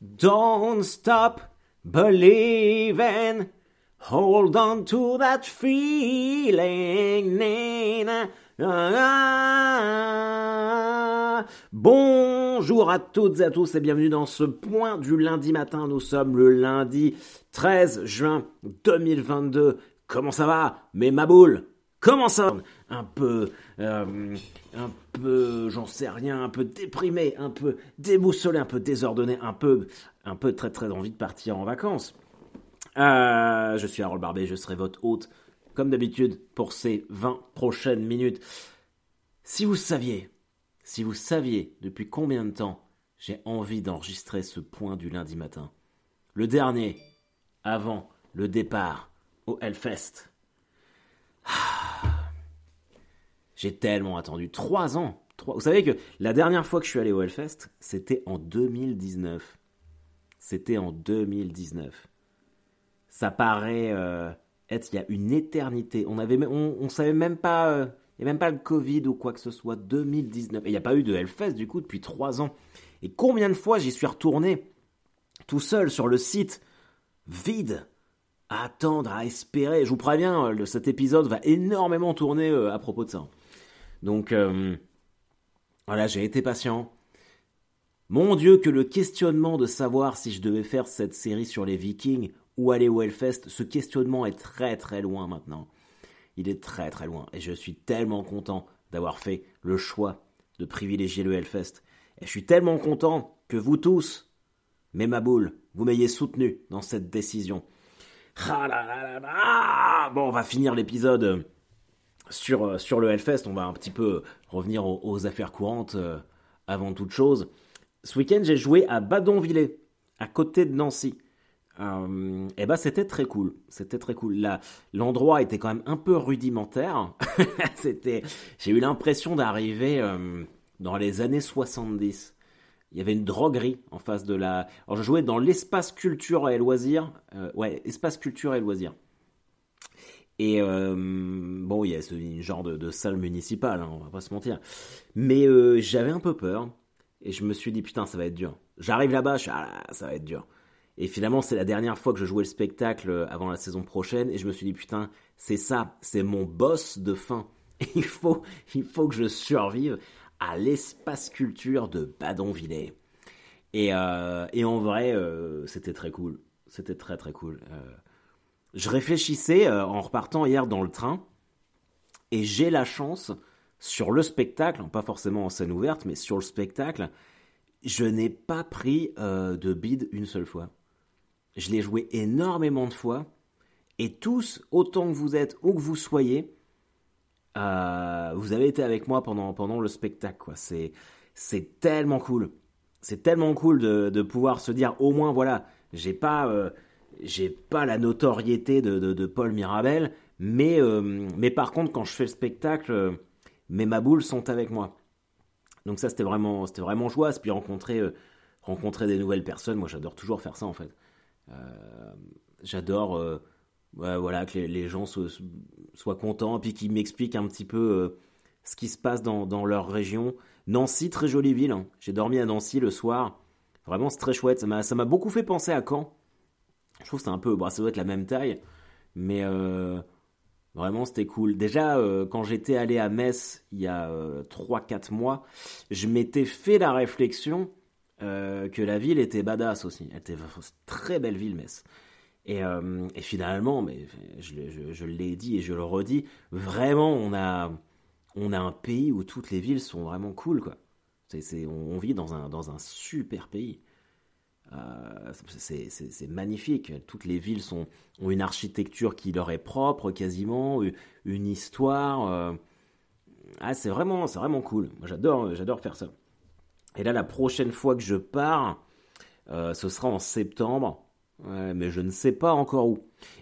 Don't stop believing. Hold on to that feeling. Bonjour à toutes et à tous et bienvenue dans ce point du lundi matin. Nous sommes le lundi 13 juin 2022. Comment ça va Mes maboules? Comment ça Un peu, euh, un peu, j'en sais rien, un peu déprimé, un peu déboussolé, un peu désordonné, un peu, un peu très très envie de partir en vacances. Euh, je suis Harold Barbet, je serai votre hôte, comme d'habitude, pour ces 20 prochaines minutes. Si vous saviez, si vous saviez depuis combien de temps j'ai envie d'enregistrer ce point du lundi matin. Le dernier, avant le départ au Hellfest. Ah. J'ai tellement attendu. Trois ans. Vous savez que la dernière fois que je suis allé au Hellfest, c'était en 2019. C'était en 2019. Ça paraît euh, être il y a une éternité. On avait, on, savait même pas, euh, il n'y même pas le Covid ou quoi que ce soit. 2019. Et il n'y a pas eu de Hellfest du coup depuis trois ans. Et combien de fois j'y suis retourné tout seul sur le site vide à attendre, à espérer. Je vous préviens, euh, cet épisode va énormément tourner à propos de ça. Donc voilà, j'ai été patient. Mon Dieu, que le questionnement de savoir si je devais faire cette série sur les Vikings ou aller au Hellfest, ce questionnement est très très loin maintenant. Il est très très loin. Et je suis tellement content d'avoir fait le choix de privilégier le Hellfest. Et je suis tellement content que vous tous, mes maboules, vous m'ayez soutenu dans cette décision. Ah bon, on va finir l'épisode sur, euh, sur le Hellfest. On va un petit peu revenir aux, affaires courantes euh, avant toute chose. Ce week-end, j'ai joué à Badonvillers, à côté de Nancy. Euh, et ben c'était très cool, c'était très cool. L'endroit était quand même un peu rudimentaire. c'était, j'ai eu l'impression d'arriver dans les années 70. Il y avait une droguerie en face de la. Alors je jouais dans l'espace culture et loisirs. Ouais, espace culture et loisirs. Et euh, bon, il y a ce genre de, salle municipale, hein, on va pas se mentir. Mais j'avais un peu peur. Et je me suis dit, putain, ça va être dur. J'arrive là-bas, je suis, ah, ça va être dur. Et finalement, c'est la dernière fois que je jouais le spectacle euh, avant la saison prochaine. Et je me suis dit, putain, c'est ça, c'est mon boss de fin. il faut, il faut que je survive à l'espace culture de Badonvillers. Et, euh, en vrai, euh, c'était très cool. C'était très très cool. Je réfléchissais en repartant hier dans le train. Et j'ai la chance, sur le spectacle, pas forcément en scène ouverte, mais sur le spectacle, je n'ai pas pris de bide une seule fois. Je l'ai joué énormément de fois. Et tous, autant que vous êtes, où que vous soyez, euh, vous avez été avec moi pendant, pendant le spectacle. C'est, c'est tellement cool. C'est tellement cool de, pouvoir se dire, au moins, voilà, j'ai pas, euh, j'ai pas la notoriété de, Paul Mirabel, mais, euh, mais par contre, quand je fais le spectacle, mes maboules sont avec moi. Donc ça, c'était vraiment, c'était vraiment. Puis rencontrer, rencontrer des nouvelles personnes, moi j'adore toujours faire ça en fait. Euh, j'adore euh, voilà, que les, gens soient contents, puis qu'ils m'expliquent un petit peu euh, ce qui se passe dans, dans, leur région. Nancy, très jolie ville. Hein. J'ai dormi à Nancy le soir. Vraiment, c'est très chouette. Ça m'a beaucoup fait penser à Caen. Je trouve que c'est un peu. Bon, ça doit être la même taille. Mais vraiment, c'était cool. Déjà, quand j'étais allé à Metz il y a 3-4 mois, je m'étais fait la réflexion euh, que la ville était badass aussi. Elle était très belle ville, Metz. Et, euh, finalement, mais je, l'ai dit et je le redis, vraiment, on a, on a un pays où toutes les villes sont vraiment cool, quoi. C'est, on, vit dans un, dans un super pays. Euh, c'est, magnifique. Toutes les villes ont une architecture qui leur est propre, quasiment, une histoire. Ah, c'est vraiment, vraiment cool. J'adore, j'adore faire ça. Et là, la prochaine fois que je pars, euh, ce sera en septembre, mais je ne sais pas encore où.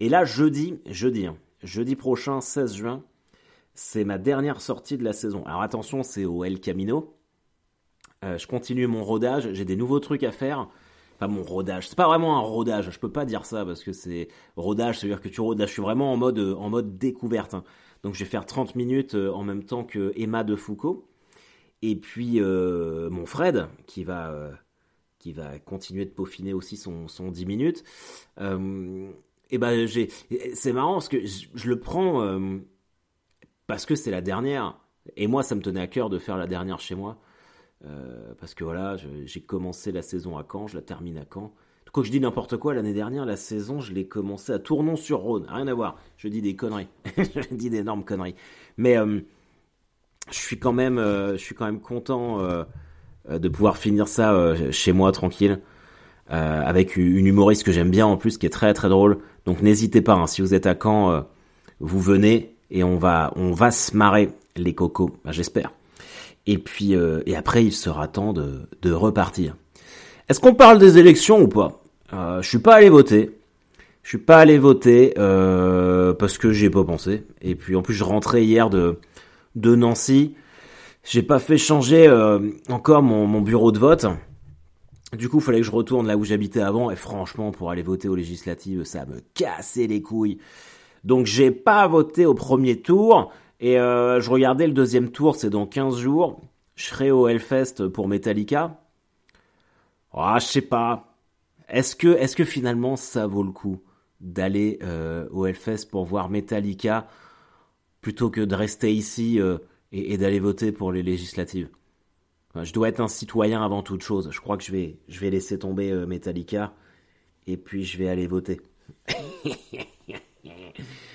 Et là, jeudi, jeudi, hein, jeudi prochain, 16 juin, c'est ma dernière sortie de la saison. Alors attention, c'est au El Camino. Euh, je continue mon rodage, j'ai des nouveaux trucs à faire. Enfin, mon rodage, c'est pas vraiment un rodage, je peux pas dire ça parce que c'est rodage, c'est-à-dire que tu rodes. Là, je suis vraiment en mode, en mode découverte. Hein. Donc, je vais faire 30 minutes euh, en même temps que Emma de Foucault. Et puis euh, mon Fred, qui va, euh, qui va continuer de peaufiner aussi son, son 10 minutes. Euh, et ben j'ai, c'est marrant parce que je, le prends euh, parce que c'est la dernière. Et moi, ça me tenait à cœur de faire la dernière chez moi. Euh, parce que voilà, j'ai commencé la saison à Caen, je la termine à Caen. Quoi que je dis n'importe quoi, l'année dernière, la saison, je l'ai commencé à Tournon-sur-Rhône. Rien à voir. Je dis des conneries. je dis d'énormes conneries. Mais euh, je suis quand même, je suis quand même content de pouvoir finir ça chez moi tranquille. avec une humoriste que j'aime bien en plus, qui est très très drôle. Donc n'hésitez pas, hein, si vous êtes à Caen, vous venez et on va, on va se marrer les cocos, bah, j'espère. Et puis, euh, et après, il sera temps de, de repartir. Est-ce qu'on parle des élections ou pas? Euh, Je suis pas allé voter. Je suis pas allé voter euh, parce que j'ai pas pensé. Et puis en plus, je rentrais hier de de Nancy. J'ai pas fait changer euh, encore mon, mon bureau de vote. Du coup, il fallait que je retourne là où j'habitais avant. Et franchement, pour aller voter aux législatives, ça me cassait les couilles. Donc j'ai pas voté au premier tour. Et euh, je regardais le deuxième tour, c'est dans 15 jours. Je serai au Hellfest pour Metallica. Ah, je sais pas. Est-ce que, est-ce que finalement ça vaut le coup d'aller euh, au Hellfest pour voir Metallica plutôt que de rester ici euh, et, et d'aller voter pour les législatives? Je dois être un citoyen avant toute chose. Je crois que je vais, je vais laisser tomber Metallica et puis je vais aller voter.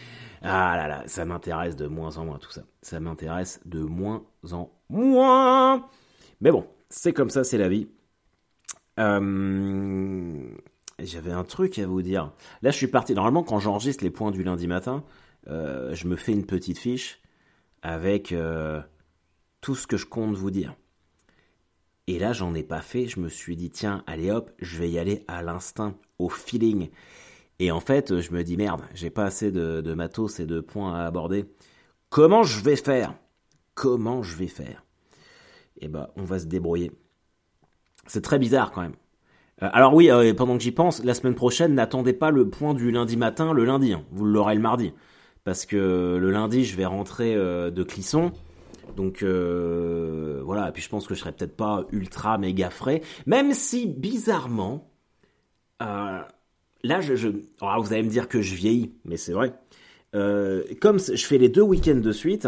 Ah là là, ça m'intéresse de moins en moins tout ça. Ça m'intéresse de moins en moins. Mais bon, c'est comme ça, c'est la vie. Euh, j'avais un truc à vous dire. Là, je suis parti. Normalement, quand j'enregistre les points du lundi matin, euh, je me fais une petite fiche avec euh, tout ce que je compte vous dire. Et là, j'en ai pas fait. Je me suis dit, tiens, allez hop, je vais y aller à l'instinct, au feeling. Et en fait, je me dis merde, j'ai pas assez de, matos et de points à aborder. Comment je vais faire? Comment je vais faire? Eh ben, on va se débrouiller. C'est très bizarre quand même. Euh, alors oui, euh, pendant que j'y pense, la semaine prochaine, n'attendez pas le point du lundi matin le lundi. Hein. Vous l'aurez le mardi. Parce que le lundi, je vais rentrer euh, de Clisson. Donc voilà, et puis je pense que je serai peut-être pas ultra méga frais. Même si, bizarrement, là, je, oh, vous allez me dire que je vieillis, mais c'est vrai. Euh, comme je fais les deux week-ends de suite,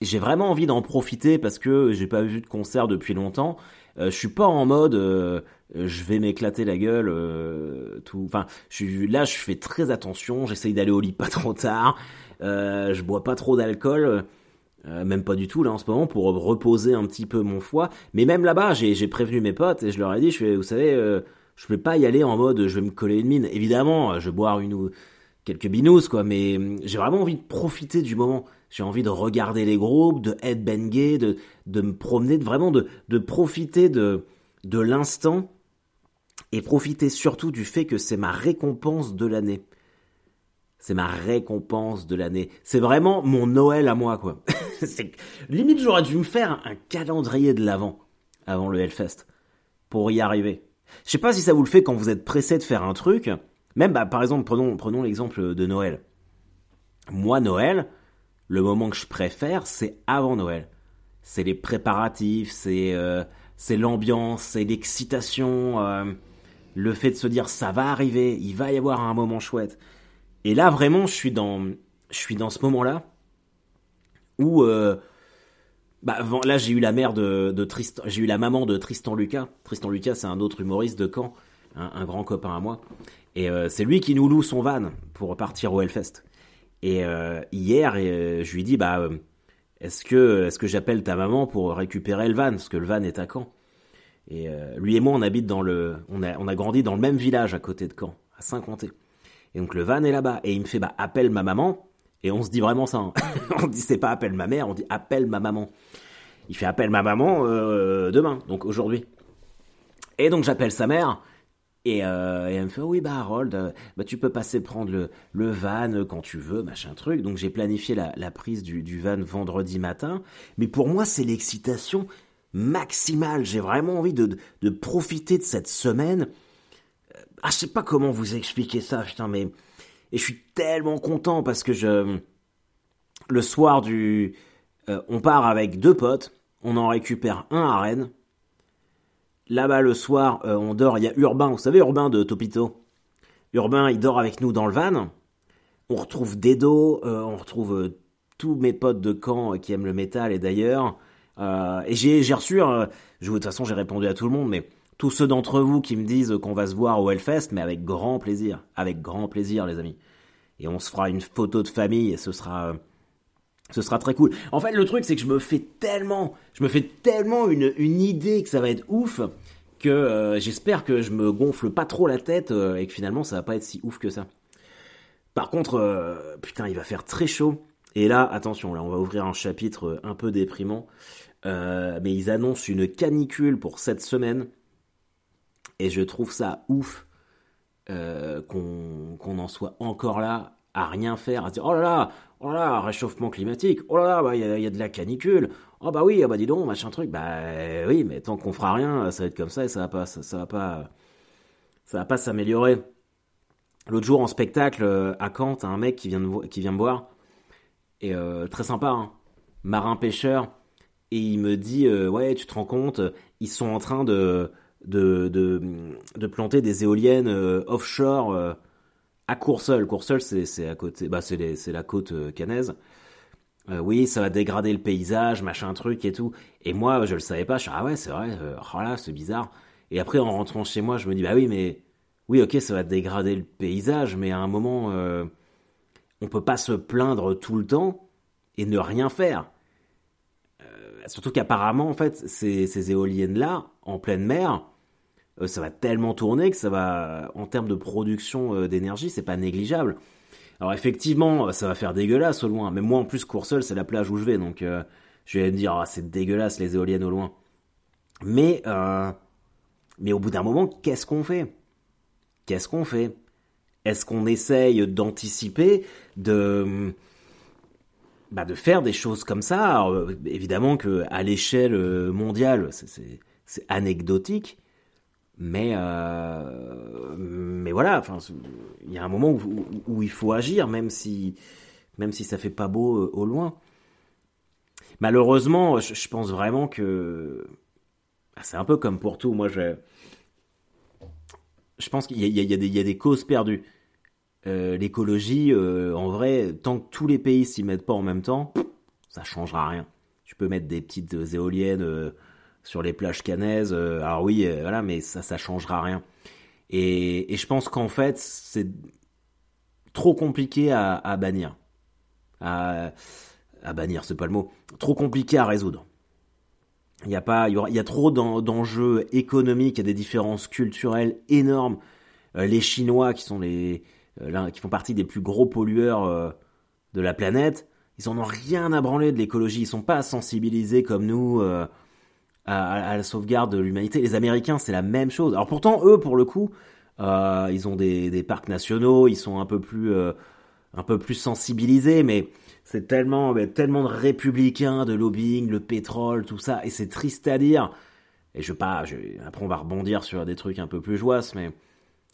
j'ai vraiment envie d'en profiter parce que j'ai pas vu de concert depuis longtemps. Euh, je suis pas en mode euh, je vais m'éclater la gueule euh, enfin là je fais très attention j'essaye d'aller au lit pas trop tard je bois pas trop d'alcool même pas du tout là en ce moment pour reposer un petit peu mon foie mais même là-bas j'ai prévenu mes potes et je leur ai dit vous savez je vais pas y aller en mode je vais me coller une mine. Évidemment, je vais boire une ou quelques binous, quoi, mais hum, j'ai vraiment envie de profiter du moment. J'ai envie de regarder les groupes, de headbanger, de, de me promener, de vraiment de, de profiter de, de l'instant et profiter surtout du fait que c'est ma récompense de l'année. C'est ma récompense de l'année. C'est vraiment mon Noël à moi, quoi. limite, j'aurais dû me faire un calendrier de l'avant avant le Hellfest pour y arriver. Je sais pas si ça vous le fait quand vous êtes pressé de faire un truc. Même, bah, par exemple, prenons, prenons l'exemple de Noël. Moi, Noël, le moment que je préfère, c'est avant Noël. C'est les préparatifs, c'est euh, l'ambiance, c'est l'excitation, euh, le fait de se dire ça va arriver, il va y avoir un moment chouette. Et là, vraiment, je suis dans, je suis dans ce moment-là où euh, bah, là, j'ai eu la mère de, Tristan, j'ai eu la maman de Tristan Lucas. Tristan Lucas, c'est un autre humoriste de Caen, un, grand copain à moi. Et euh, c'est lui qui nous loue son van pour partir au Hellfest. Et euh, hier, euh, je lui dis, bah, est-ce que, est-ce que j'appelle ta maman pour récupérer le van, parce que le van est à Caen. Et lui et moi, on habite dans le, on a, on a grandi dans le même village à côté de Caen, à Saint-Comté. Et donc le van est là-bas. Et il me fait, bah, appelle ma maman. Et on se dit vraiment ça. Hein. on dit c'est pas appelle ma mère, on dit appelle ma maman. Il fait appelle ma maman euh, demain, donc aujourd'hui. Et donc j'appelle sa mère. Et, euh, elle me fait oui bah Harold, euh, bah tu peux passer prendre le, le van quand tu veux, machin truc. Donc j'ai planifié la, prise du, du, van vendredi matin. Mais pour moi c'est l'excitation maximale. J'ai vraiment envie de, de, de, profiter de cette semaine. Ah je sais pas comment vous expliquer ça, putain mais et je suis tellement content parce que je le soir du euh, on part avec deux potes, on en récupère un à Rennes Là-bas, le soir, on dort. Il y a Urbain, vous savez, Urbain de Topito. Urbain, il dort avec nous dans le van. On retrouve Dedo, on retrouve tous mes potes de camp qui aiment le métal et d'ailleurs. et j'ai reçu, je, de toute façon, j'ai répondu à tout le monde, mais tous ceux d'entre vous qui me disent qu'on va se voir au Hellfest, mais avec grand plaisir, avec grand plaisir, les amis. Et on se fera une photo de famille et ce sera, ce sera très cool. En fait, le truc, c'est que je me fais tellement, je me fais tellement une, idée que ça va être ouf que euh, j'espère que je me gonfle pas trop la tête euh, et que finalement ça va pas être si ouf que ça. Par contre, euh, putain, il va faire très chaud. Et là, attention, là, on va ouvrir un chapitre un peu déprimant. mais ils annoncent une canicule pour cette semaine. Et je trouve ça ouf euh, qu'on en soit encore là à rien faire, à dire oh là là, oh là réchauffement climatique, oh là là, bah, il bah, y, y, a de la canicule, oh bah oui, ah bah dis donc, machin truc, bah oui, mais tant qu'on fera rien, ça va être comme ça et ça va pas, ça, va pas, ça va pas s'améliorer. L'autre jour en spectacle euh, à Caen, t'as un mec qui vient, qui vient me voir, et euh, très sympa, hein, marin pêcheur, et il me dit ouais, tu te rends compte, ils sont en train de de, de, planter des éoliennes euh, offshore euh, à Courseul. Courseul, c'est à côté, bah c'est la côte euh, canaise. oui, ça va dégrader le paysage, machin truc et tout. Et moi, je le savais pas. Je suis ah ouais, c'est vrai. oh c'est bizarre. Et après, en rentrant chez moi, je me dis bah oui, mais oui, ok, ça va dégrader le paysage, mais à un moment, on peut pas se plaindre tout le temps et ne rien faire. surtout qu'apparemment, en fait, ces, ces éoliennes-là, en pleine mer, euh, ça va tellement tourner que ça va, en termes de production euh, d'énergie, c'est pas négligeable. Alors effectivement, ça va faire dégueulasse au loin, mais moi en plus Courseul, c'est la plage où je vais, donc euh, je vais me dire ah, c'est dégueulasse les éoliennes au loin. Mais mais au bout d'un moment, qu'est-ce qu'on fait? Qu'est-ce qu'on fait? Est-ce qu'on essaye d'anticiper, de bah, de faire des choses comme ça? Alors, Évidemment que à l'échelle mondiale, c'est anecdotique, mais, euh, mais voilà, enfin, il y a un moment où, il faut agir, même si, même si ça fait pas beau euh, au loin. Malheureusement, je, pense vraiment que ah, c'est un peu comme pour tout. Moi, je, je pense qu'il y, y, y, a des causes perdues. Euh, l'écologie, en vrai, tant que tous les pays s'y mettent pas en même temps, ça changera rien. Tu peux mettre des petites éoliennes sur les plages canaises. Euh, alors oui, euh, voilà, mais ça, ça changera rien. Et, je pense qu'en fait, c'est trop compliqué à, bannir. À, à bannir, c'est pas le mot. Trop compliqué à résoudre. Il y a pas, il y, aura, il y a trop d'enjeux économiques, il y a des différences culturelles énormes. Euh, les Chinois, qui sont les, qui font partie des plus gros pollueurs de la planète, ils en ont rien à branler de l'écologie. Ils sont pas sensibilisés comme nous à, la sauvegarde de l'humanité. Les Américains, c'est la même chose. Alors pourtant, eux, pour le coup, euh, ils ont des, des, parcs nationaux, ils sont un peu plus, euh, un peu plus sensibilisés, mais c'est tellement, tellement de républicains, de lobbying, le pétrole, tout ça, et c'est triste à dire. Et je pas, après on va rebondir sur des trucs un peu plus joyeux, mais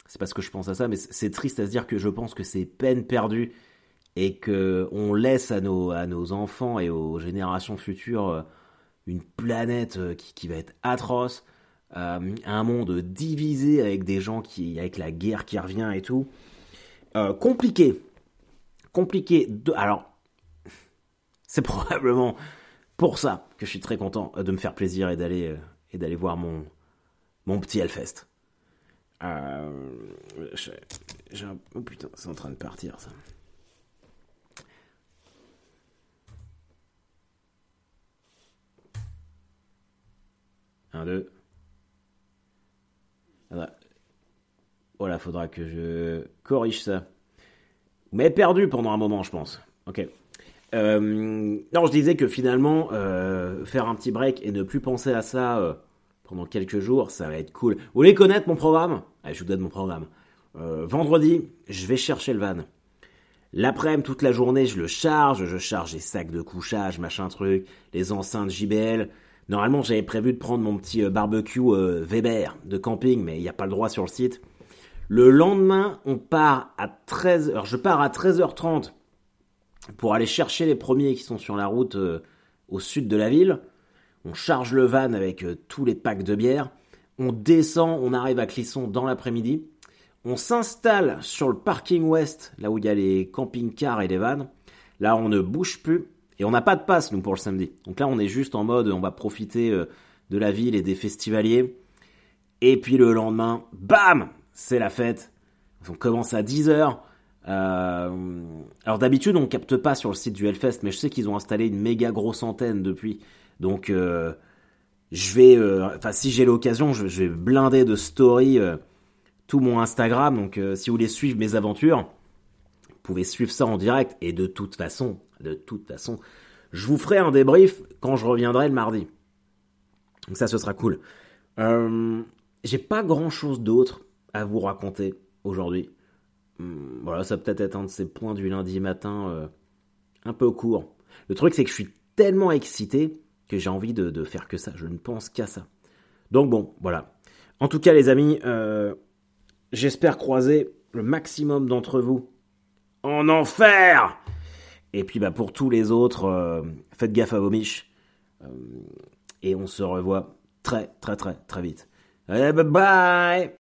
c'est parce que je pense à ça, mais c'est triste à se dire que je pense que c'est peine perdue et que on laisse à nos, à nos enfants et aux générations futures euh, une planète euh, qui, va être atroce, euh, un monde divisé avec des gens qui, avec la guerre qui revient et tout. Euh, compliqué. Compliqué. De, alors, c'est probablement pour ça que je suis très content de me faire plaisir et d'aller et d'aller voir mon mon petit Hellfest. oh putain, c'est en train de partir ça. Un, deux. Voilà, faudra que je corrige ça. Vous m'avez perdu pendant un moment, je pense. Ok. Euh, non, je disais que finalement, euh, faire un petit break et ne plus penser à ça euh, pendant quelques jours, ça va être cool. Vous voulez connaître mon programme? Allez, je vous donne mon programme. vendredi, je vais chercher le van. L'après-midi, toute la journée, je le charge, je charge les sacs de couchage, machin truc, les enceintes JBL, Normalement, j'avais prévu de prendre mon petit euh, barbecue euh, Weber de camping, mais il n'y a pas le droit sur le site. Le lendemain, on part à 13 h Je pars à 13h30 pour aller chercher les premiers qui sont sur la route euh, au sud de la ville. On charge le van avec tous les packs de bière. On descend, on arrive à Clisson dans l'après-midi. On s'installe sur le parking ouest, là où il y a les camping-cars et les vannes. Là, on ne bouge plus. Et on n'a pas de passe, nous, pour le samedi. Donc là, on est juste en mode, on va profiter euh, de la ville et des festivaliers. Et puis le lendemain, bam C'est la fête. On commence à 10h. Euh, alors d'habitude, on capte pas sur le site du Hellfest, mais je sais qu'ils ont installé une méga grosse antenne depuis. Donc, euh, je vais, si j'ai l'occasion, je, vais blinder de story tout mon Instagram. Donc, si vous voulez suivre mes aventures, vous pouvez suivre ça en direct. Et de toute façon, de toute façon, je vous ferai un débrief quand je reviendrai le mardi. Donc ça, ce sera cool. j'ai pas grand chose d'autre à vous raconter aujourd'hui. Hmm, voilà, ça peut-être être un de ces points du lundi matin euh, un peu court. Le truc, c'est que je suis tellement excité que j'ai envie de, faire que ça. Je ne pense qu'à ça. Donc bon, voilà. En tout cas, les amis, euh, j'espère croiser le maximum d'entre vous en enfer. Et puis bah pour tous les autres, euh, faites gaffe à vos miches. et on se revoit très très très très vite. Bye bye